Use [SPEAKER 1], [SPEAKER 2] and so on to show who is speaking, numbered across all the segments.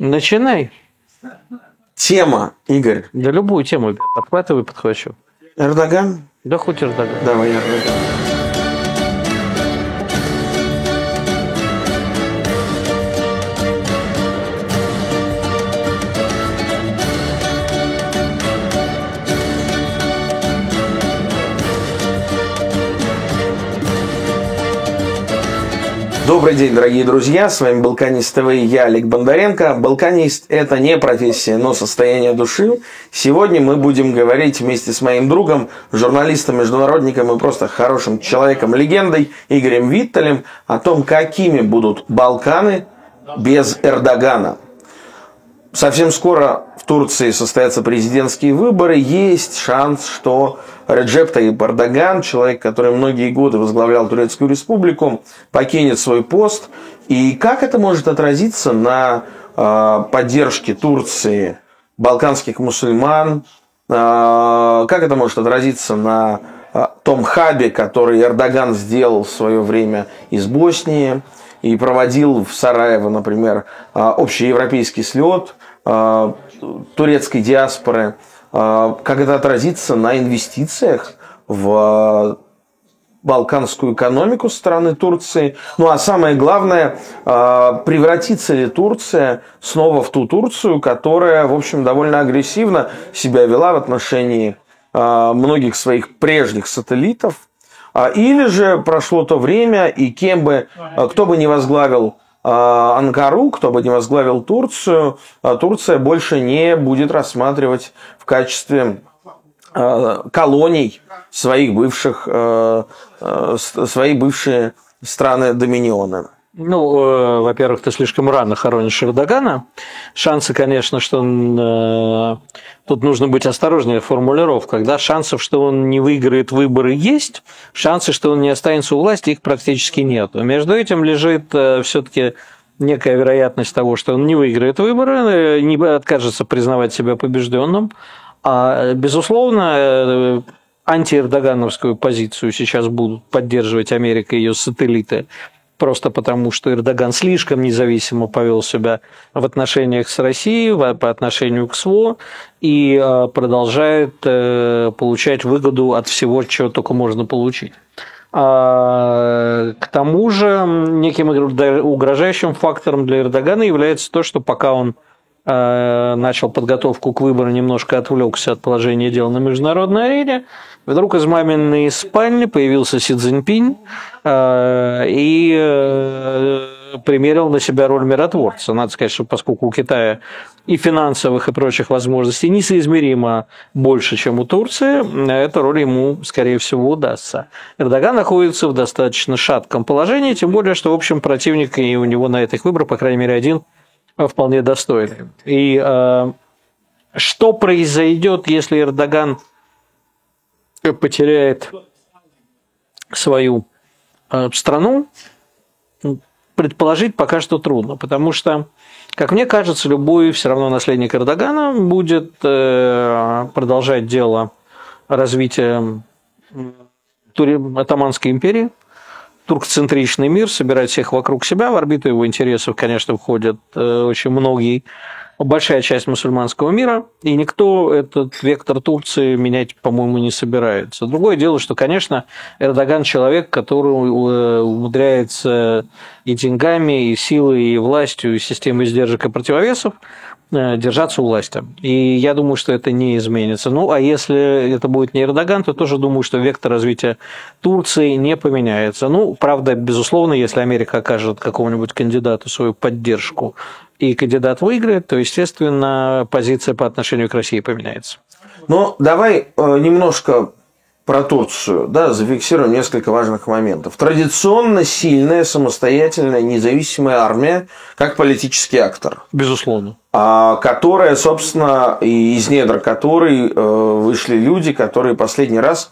[SPEAKER 1] Начинай.
[SPEAKER 2] Тема, Игорь.
[SPEAKER 1] Да любую тему подхватывай, подхвачу.
[SPEAKER 2] Эрдоган?
[SPEAKER 1] Да хоть Эрдоган.
[SPEAKER 2] Давай, Эрдоган. Добрый день, дорогие друзья, с вами Балканист ТВ и я, Олег Бондаренко. Балканист – это не профессия, но состояние души. Сегодня мы будем говорить вместе с моим другом, журналистом, международником и просто хорошим человеком, легендой Игорем Виттелем о том, какими будут Балканы без Эрдогана. Совсем скоро в Турции состоятся президентские выборы. Есть шанс, что Реджеп Таyyip Эрдоган, человек, который многие годы возглавлял Турецкую республику, покинет свой пост. И как это может отразиться на э, поддержке Турции балканских мусульман? Э, как это может отразиться на э, том хабе, который Эрдоган сделал в свое время из Боснии? и проводил в Сараево, например, общеевропейский слет турецкой диаспоры, как это отразится на инвестициях в балканскую экономику страны Турции. Ну а самое главное, превратится ли Турция снова в ту Турцию, которая, в общем, довольно агрессивно себя вела в отношении многих своих прежних сателлитов. Или же прошло то время, и кем бы, кто бы не возглавил а, Анкару, кто бы не возглавил Турцию, а Турция больше не будет рассматривать в качестве а, колоний своих бывших, свои бывшие страны Доминиона.
[SPEAKER 1] Ну, э, во-первых, ты слишком рано хоронишь Эрдогана. Шансы, конечно, что он... Э, тут нужно быть осторожнее в формулировках. Да? Шансов, что он не выиграет выборы, есть. Шансы, что он не останется у власти, их практически нет. Между этим лежит э, все-таки некая вероятность того, что он не выиграет выборы, не откажется признавать себя побежденным. А, безусловно, антиэрдогановскую позицию сейчас будут поддерживать Америка и ее сателлиты просто потому, что Эрдоган слишком независимо повел себя в отношениях с Россией, по отношению к СВО, и э, продолжает э, получать выгоду от всего, чего только можно получить. А, к тому же, неким угрожающим фактором для Эрдогана является то, что пока он э, начал подготовку к выбору, немножко отвлекся от положения дел на международной арене, Вдруг из маминой спальни появился Си Цзиньпинь э, и э, примерил на себя роль миротворца. Надо сказать, что поскольку у Китая и финансовых, и прочих возможностей несоизмеримо больше, чем у Турции, эта роль ему, скорее всего, удастся. Эрдоган находится в достаточно шатком положении, тем более, что, в общем, противник и у него на этих выборах, по крайней мере, один вполне достойный. И э, что произойдет, если Эрдоган потеряет свою э, страну, предположить пока что трудно, потому что, как мне кажется, любой все равно наследник Эрдогана будет э, продолжать дело развития Атаманской империи, туркцентричный мир, собирать всех вокруг себя. В орбиту его интересов, конечно, входят э, очень многие большая часть мусульманского мира, и никто этот вектор Турции менять, по-моему, не собирается. Другое дело, что, конечно, Эрдоган человек, который э, умудряется и деньгами, и силой, и властью, и системой сдержек и противовесов э, держаться у власти. И я думаю, что это не изменится. Ну, а если это будет не Эрдоган, то тоже думаю, что вектор развития Турции не поменяется. Ну, правда, безусловно, если Америка окажет какому-нибудь кандидату свою поддержку и кандидат выиграет, то, естественно, позиция по отношению к России поменяется.
[SPEAKER 2] Ну, давай э, немножко про Турцию, да, зафиксируем несколько важных моментов. Традиционно сильная, самостоятельная, независимая армия, как политический актор.
[SPEAKER 1] Безусловно.
[SPEAKER 2] А, которая, собственно, из недр которой э, вышли люди, которые последний раз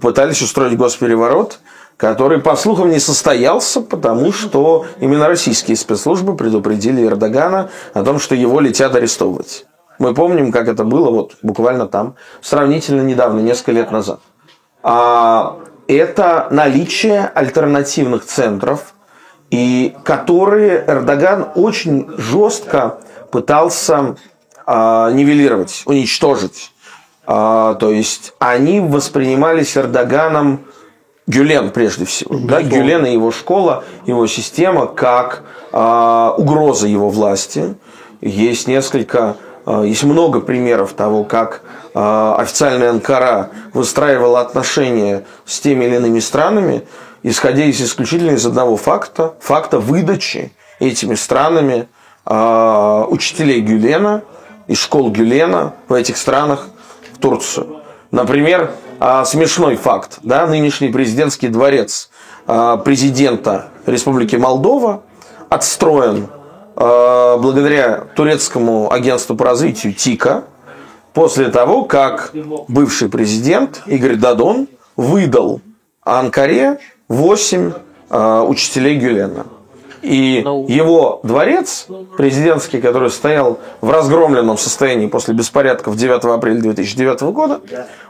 [SPEAKER 2] пытались устроить госпереворот, который, по слухам, не состоялся, потому что именно российские спецслужбы предупредили Эрдогана о том, что его летят арестовывать. Мы помним, как это было вот буквально там, сравнительно недавно, несколько лет назад. А это наличие альтернативных центров, и которые Эрдоган очень жестко пытался а, нивелировать, уничтожить. А, то есть они воспринимались Эрдоганом Гюлен прежде всего. Да, Гюлен и его школа, его система как а, угроза его власти. Есть несколько, а, есть много примеров того, как а, официальная Анкара выстраивала отношения с теми или иными странами, исходя из исключительно из одного факта, факта выдачи этими странами а, учителей Гюлена из школ Гюлена в этих странах в Турцию. Например, а, смешной факт. Да, нынешний президентский дворец а, президента Республики Молдова отстроен а, благодаря турецкому агентству по развитию ТИКа после того, как бывший президент Игорь Дадон выдал Анкаре 8 учителей Гюлена. И его дворец президентский, который стоял в разгромленном состоянии после беспорядков 9 апреля 2009 года,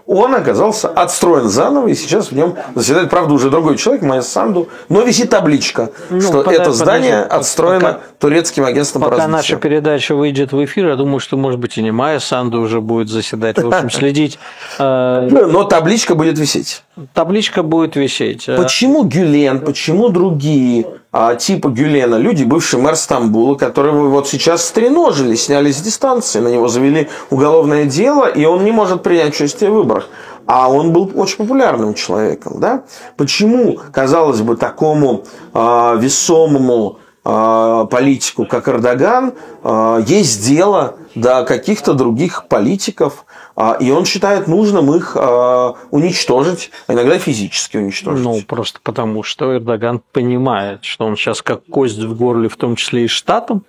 [SPEAKER 2] он оказался отстроен заново, и сейчас в нем заседает, правда, уже другой человек, Майя Санду, но висит табличка, ну, что подай, это здание подожди, отстроено пока, турецким агентством
[SPEAKER 1] Пока наша передача выйдет в эфир, я думаю, что, может быть, и не Майя Санду уже будет заседать, в общем, следить.
[SPEAKER 2] Э, но табличка будет висеть.
[SPEAKER 1] Табличка будет висеть.
[SPEAKER 2] Почему Гюлен, почему другие а, типа Гюлена, люди, бывший мэр Стамбула, которого вот сейчас стреножили, сняли с дистанции, на него завели уголовное дело, и он не может принять участие в выборах. А он был очень популярным человеком. Да? Почему, казалось бы, такому э, весомому э, политику, как Эрдоган, э, есть дело до каких-то других политиков, а, и он считает нужным их а, уничтожить, а иногда физически уничтожить.
[SPEAKER 1] Ну, просто потому, что Эрдоган понимает, что он сейчас как кость в горле, в том числе и штатам.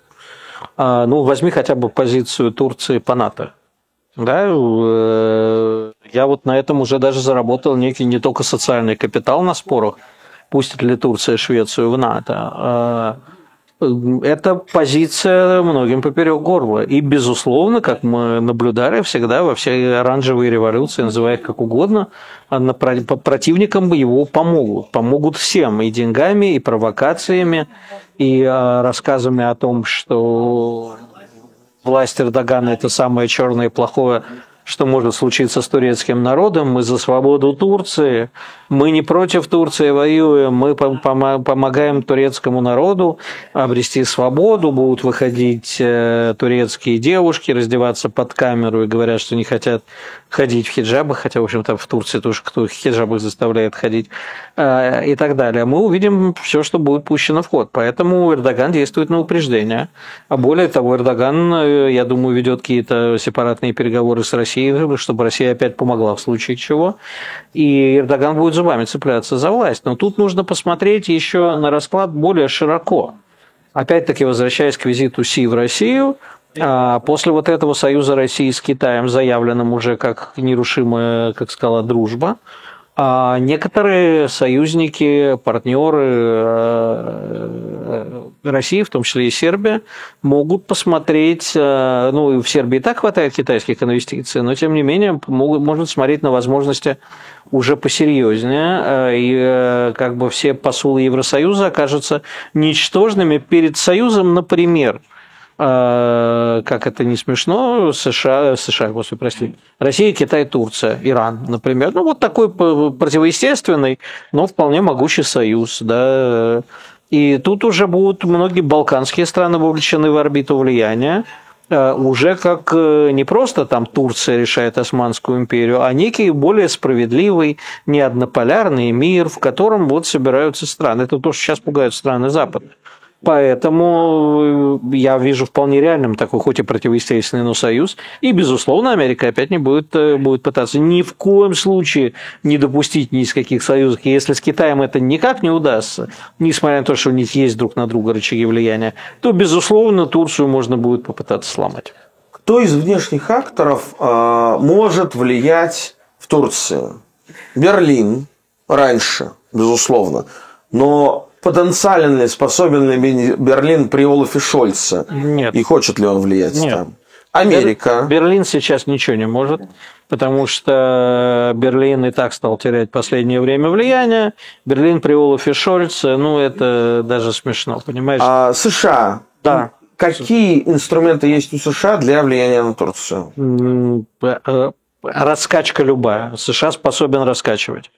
[SPEAKER 1] А, ну, возьми хотя бы позицию Турции по НАТО. Да, э, я вот на этом уже даже заработал некий не только социальный капитал на спорах, пустит ли Турция Швецию в НАТО, эта позиция многим поперек горла. И, безусловно, как мы наблюдали всегда во все оранжевые революции, называя их как угодно, противникам его помогут. Помогут всем и деньгами, и провокациями, и а, рассказами о том, что власть Эрдогана – это самое черное и плохое, что может случиться с турецким народом, мы за свободу Турции, мы не против Турции воюем, мы помогаем турецкому народу обрести свободу, будут выходить э, турецкие девушки, раздеваться под камеру и говорят, что не хотят ходить в хиджабах, хотя, в общем-то, в Турции тоже кто в хиджабах заставляет ходить э, и так далее. Мы увидим все, что будет пущено в ход. Поэтому Эрдоган действует на упреждение. А более того, Эрдоган, э, я думаю, ведет какие-то сепаратные переговоры с Россией, чтобы Россия опять помогла в случае чего. И Эрдоган будет зубами цепляться за власть. Но тут нужно посмотреть еще на расклад более широко. Опять-таки, возвращаясь к визиту Си в Россию, а, после вот этого союза России с Китаем, заявленным уже как нерушимая, как сказала, дружба, а некоторые союзники, партнеры э, России, в том числе и Сербия, могут посмотреть, э, ну, в Сербии и так хватает китайских инвестиций, но тем не менее могут, можно смотреть на возможности уже посерьезнее, э, и как бы все посулы Евросоюза окажутся ничтожными перед Союзом, например, как это не смешно, США, США, господи, прости, Россия, Китай, Турция, Иран, например. Ну, вот такой противоестественный, но вполне могучий союз, да. И тут уже будут многие балканские страны вовлечены в орбиту влияния, а, уже как э, не просто там Турция решает Османскую империю, а некий более справедливый, не однополярный мир, в котором вот собираются страны. Это то, что сейчас пугают страны Запада. Поэтому э, я вижу вполне реальным такой, хоть и противоестественный, но союз. И, безусловно, Америка опять не будет, э, будет пытаться ни в коем случае не допустить ни из каких союзов. И если с Китаем это никак не удастся, несмотря на то, что у них есть друг на друга рычаги влияния, то, безусловно, Турцию можно будет попытаться сломать.
[SPEAKER 2] Кто из внешних акторов э, может влиять в Турцию? Берлин раньше, безусловно. Но потенциален ли, способен ли Берлин при Олафе Шольце?
[SPEAKER 1] Нет.
[SPEAKER 2] И хочет ли он влиять
[SPEAKER 1] Нет.
[SPEAKER 2] там? Америка.
[SPEAKER 1] Берлин сейчас ничего не может, потому что Берлин и так стал терять последнее время влияние. Берлин при Олафе Шольце, ну, это даже смешно, понимаешь?
[SPEAKER 2] А США?
[SPEAKER 1] Да
[SPEAKER 2] какие инструменты есть у США для влияния на Турцию?
[SPEAKER 1] Э, раскачка любая. США способен раскачивать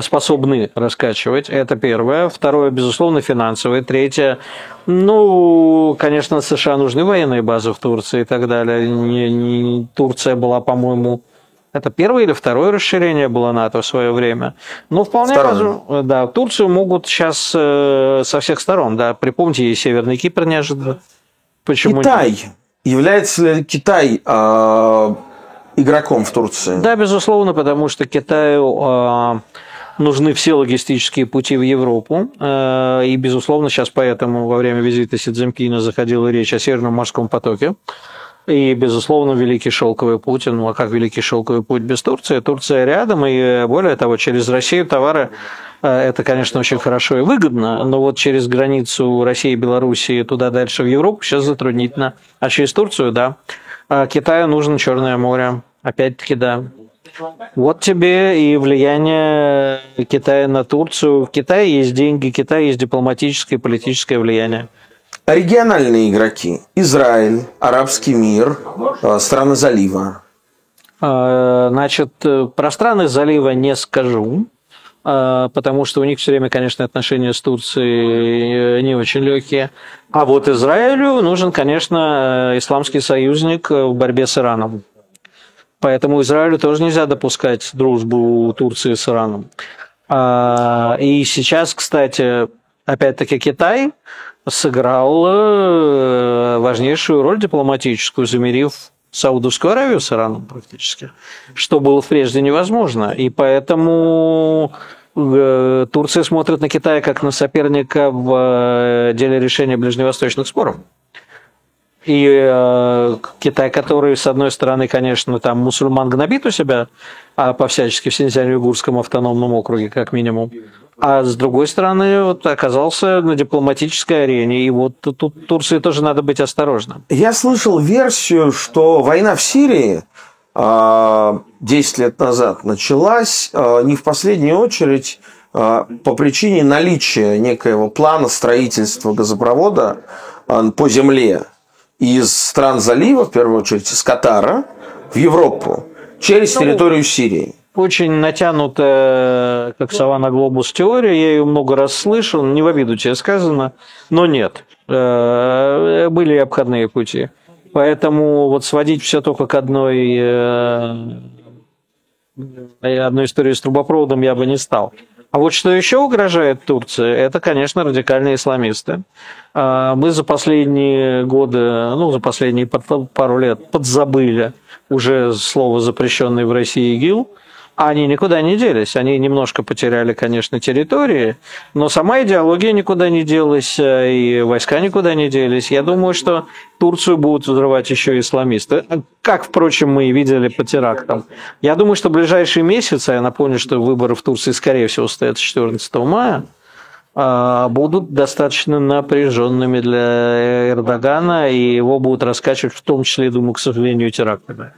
[SPEAKER 1] способны раскачивать. Это первое. Второе, безусловно, финансовое. Третье, ну, конечно, США нужны военные базы в Турции и так далее. Не, не, Турция была, по-моему, это первое или второе расширение было НАТО в свое время. Но вполне возможно, да, Турцию могут сейчас э, со всех сторон, да, припомните, и Северный Кипр неожиданно.
[SPEAKER 2] Почему Китай. Нет? Является ли Китай э, игроком в Турции?
[SPEAKER 1] Да, безусловно, потому что Китаю э, нужны все логистические пути в Европу. Э, и, безусловно, сейчас поэтому во время визита Си заходила речь о Северном морском потоке. И, безусловно, Великий Шелковый путь, ну а как Великий Шелковый путь без Турции? Турция рядом, и более того, через Россию товары э, это, конечно, очень хорошо и выгодно, но вот через границу России и Белоруссии туда дальше в Европу сейчас затруднительно. А через Турцию, да. А Китаю нужно Черное море. Опять-таки, да. Вот тебе и влияние Китая на Турцию. В Китае есть деньги, в Китае есть дипломатическое и политическое влияние.
[SPEAKER 2] Региональные игроки. Израиль, арабский мир, э, страны залива.
[SPEAKER 1] А, значит, про страны залива не скажу, а, потому что у них все время, конечно, отношения с Турцией э, не очень легкие. А вот Израилю нужен, конечно, исламский союзник в борьбе с Ираном. Поэтому Израилю тоже нельзя допускать дружбу Турции с Ираном. А, и сейчас, кстати, опять-таки Китай сыграл э, важнейшую роль дипломатическую, замерив Саудовскую Аравию с Ираном практически, что было прежде невозможно. И поэтому э, Турция смотрит на Китай как на соперника в э, деле решения ближневосточных споров. И э, Китай, который, с одной стороны, конечно, там мусульман гнобит у себя, а по всячески в Синьцзянь-Уйгурском автономном округе, как минимум, а с другой стороны, вот оказался на дипломатической арене, и вот тут Турции тоже надо быть осторожным.
[SPEAKER 2] Я слышал версию, что война в Сирии 10 а, лет назад началась а, не в последнюю очередь а, по причине наличия некоего плана строительства газопровода по земле из стран залива, в первую очередь из Катара, в Европу через ну, территорию Сирии.
[SPEAKER 1] Очень натянутая, как сова на глобус, теория. Я ее много раз слышал, не в обиду тебе сказано, но нет. Э, были обходные пути. Поэтому вот сводить все только к одной, э, одной истории с трубопроводом я бы не стал. А вот что еще угрожает Турции, это, конечно, радикальные исламисты. А, мы за последние годы, ну, за последние пару лет подзабыли уже слово, запрещенное в России ИГИЛ – они никуда не делись. Они немножко потеряли, конечно, территории, но сама идеология никуда не делась, э, и войска никуда не делись. Я думаю, что Турцию будут взрывать еще исламисты, как, впрочем, мы и видели по терактам. Я думаю, что в ближайшие месяцы, я напомню, что выборы в Турции, скорее всего, состоятся 14 мая, будут достаточно напряженными для Эрдогана, и его будут раскачивать, в том числе, думаю, к сожалению, терактами.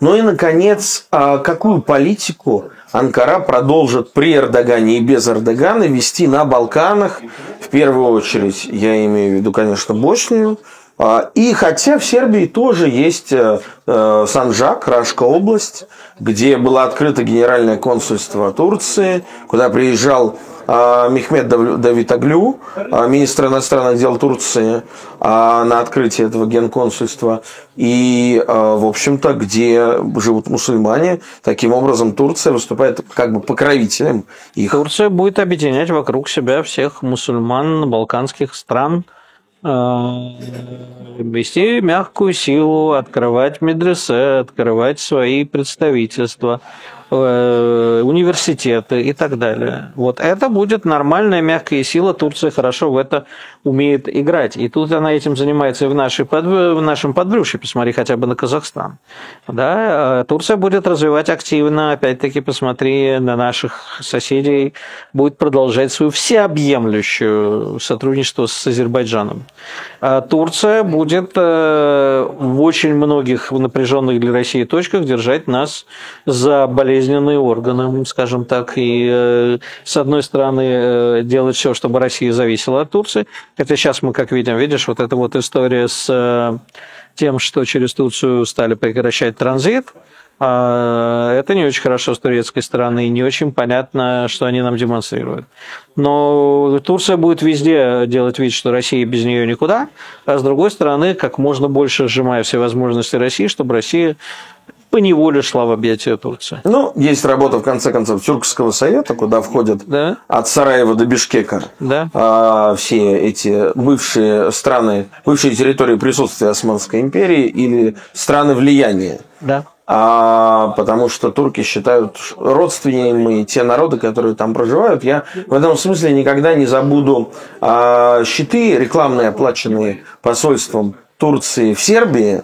[SPEAKER 2] Ну и, наконец, а какую политику Анкара продолжит при Эрдогане и без Эрдогана вести на Балканах? В первую очередь, я имею в виду, конечно, Боснию. А, и хотя в Сербии тоже есть э, э, Санжак, Рашка область, где было открыто генеральное консульство Турции, куда приезжал а, Мехмед Давитаглю, а, министр иностранных дел Турции, а, на открытие этого генконсульства. И, в общем-то, где живут мусульмане, таким образом Турция выступает как бы покровителем их.
[SPEAKER 1] Турция будет объединять вокруг себя всех мусульман балканских стран, вести мягкую силу, открывать медресе, открывать свои представительства, университеты и так далее. Вот это будет нормальная мягкая сила. Турция хорошо в это умеет играть. И тут она этим занимается и в, нашей под... в нашем подбрюшье. Посмотри хотя бы на Казахстан. Да? Э, Турция будет развивать активно. Опять-таки, посмотри на наших соседей. Будет продолжать свою всеобъемлющую сотрудничество с Азербайджаном. А Турция будет э, в очень многих напряженных для России точках держать нас за болезненные органы, скажем так, и э, с одной стороны э, делать все, чтобы Россия зависела от Турции. Хотя сейчас мы, как видим, видишь, вот эта вот история с э, тем, что через Турцию стали прекращать транзит, а, это не очень хорошо с турецкой стороны, и не очень понятно, что они нам демонстрируют. Но Турция будет везде делать вид, что Россия без нее никуда, а с другой стороны, как можно больше сжимая все возможности России, чтобы Россия по неволе шла в объятия Турции.
[SPEAKER 2] Ну, есть работа, в конце концов, Тюркского совета, куда входят
[SPEAKER 1] да?
[SPEAKER 2] от Сараева до Бишкека
[SPEAKER 1] да?
[SPEAKER 2] а, все эти бывшие страны, бывшие территории присутствия Османской империи или страны влияния.
[SPEAKER 1] Да
[SPEAKER 2] а, потому что турки считают родственниками те народы, которые там проживают. Я в этом смысле никогда не забуду а, щиты рекламные, оплаченные посольством Турции в Сербии,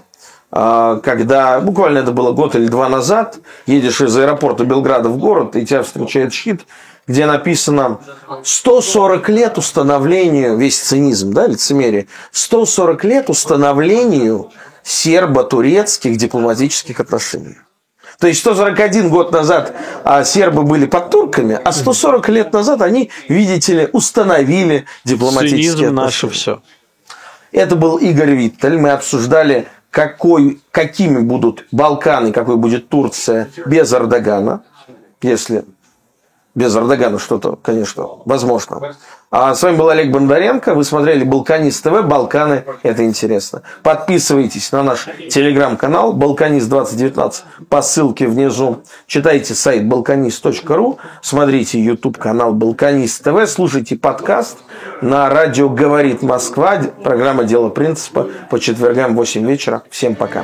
[SPEAKER 2] когда буквально это было год или два назад, едешь из аэропорта Белграда в город, и тебя встречает щит, где написано 140 лет установлению, весь цинизм, да, лицемерие, 140 лет установлению сербо-турецких дипломатических отношений. То есть 141 год назад а, сербы были под турками, а 140 лет назад они, видите ли, установили дипломатические Цинизм отношения. наше все. Это был Игорь Виттель. Мы обсуждали, какой, какими будут Балканы, какой будет Турция без Эрдогана, если без Эрдогана что-то, конечно, возможно. А с вами был Олег Бондаренко. Вы смотрели Балканист ТВ. Балканы – это интересно. Подписывайтесь на наш телеграм-канал Балканист 2019 по ссылке внизу. Читайте сайт балканист.ру. Смотрите YouTube канал Балканист ТВ. Слушайте подкаст на радио «Говорит Москва». Программа «Дело принципа» по четвергам в 8 вечера. Всем пока.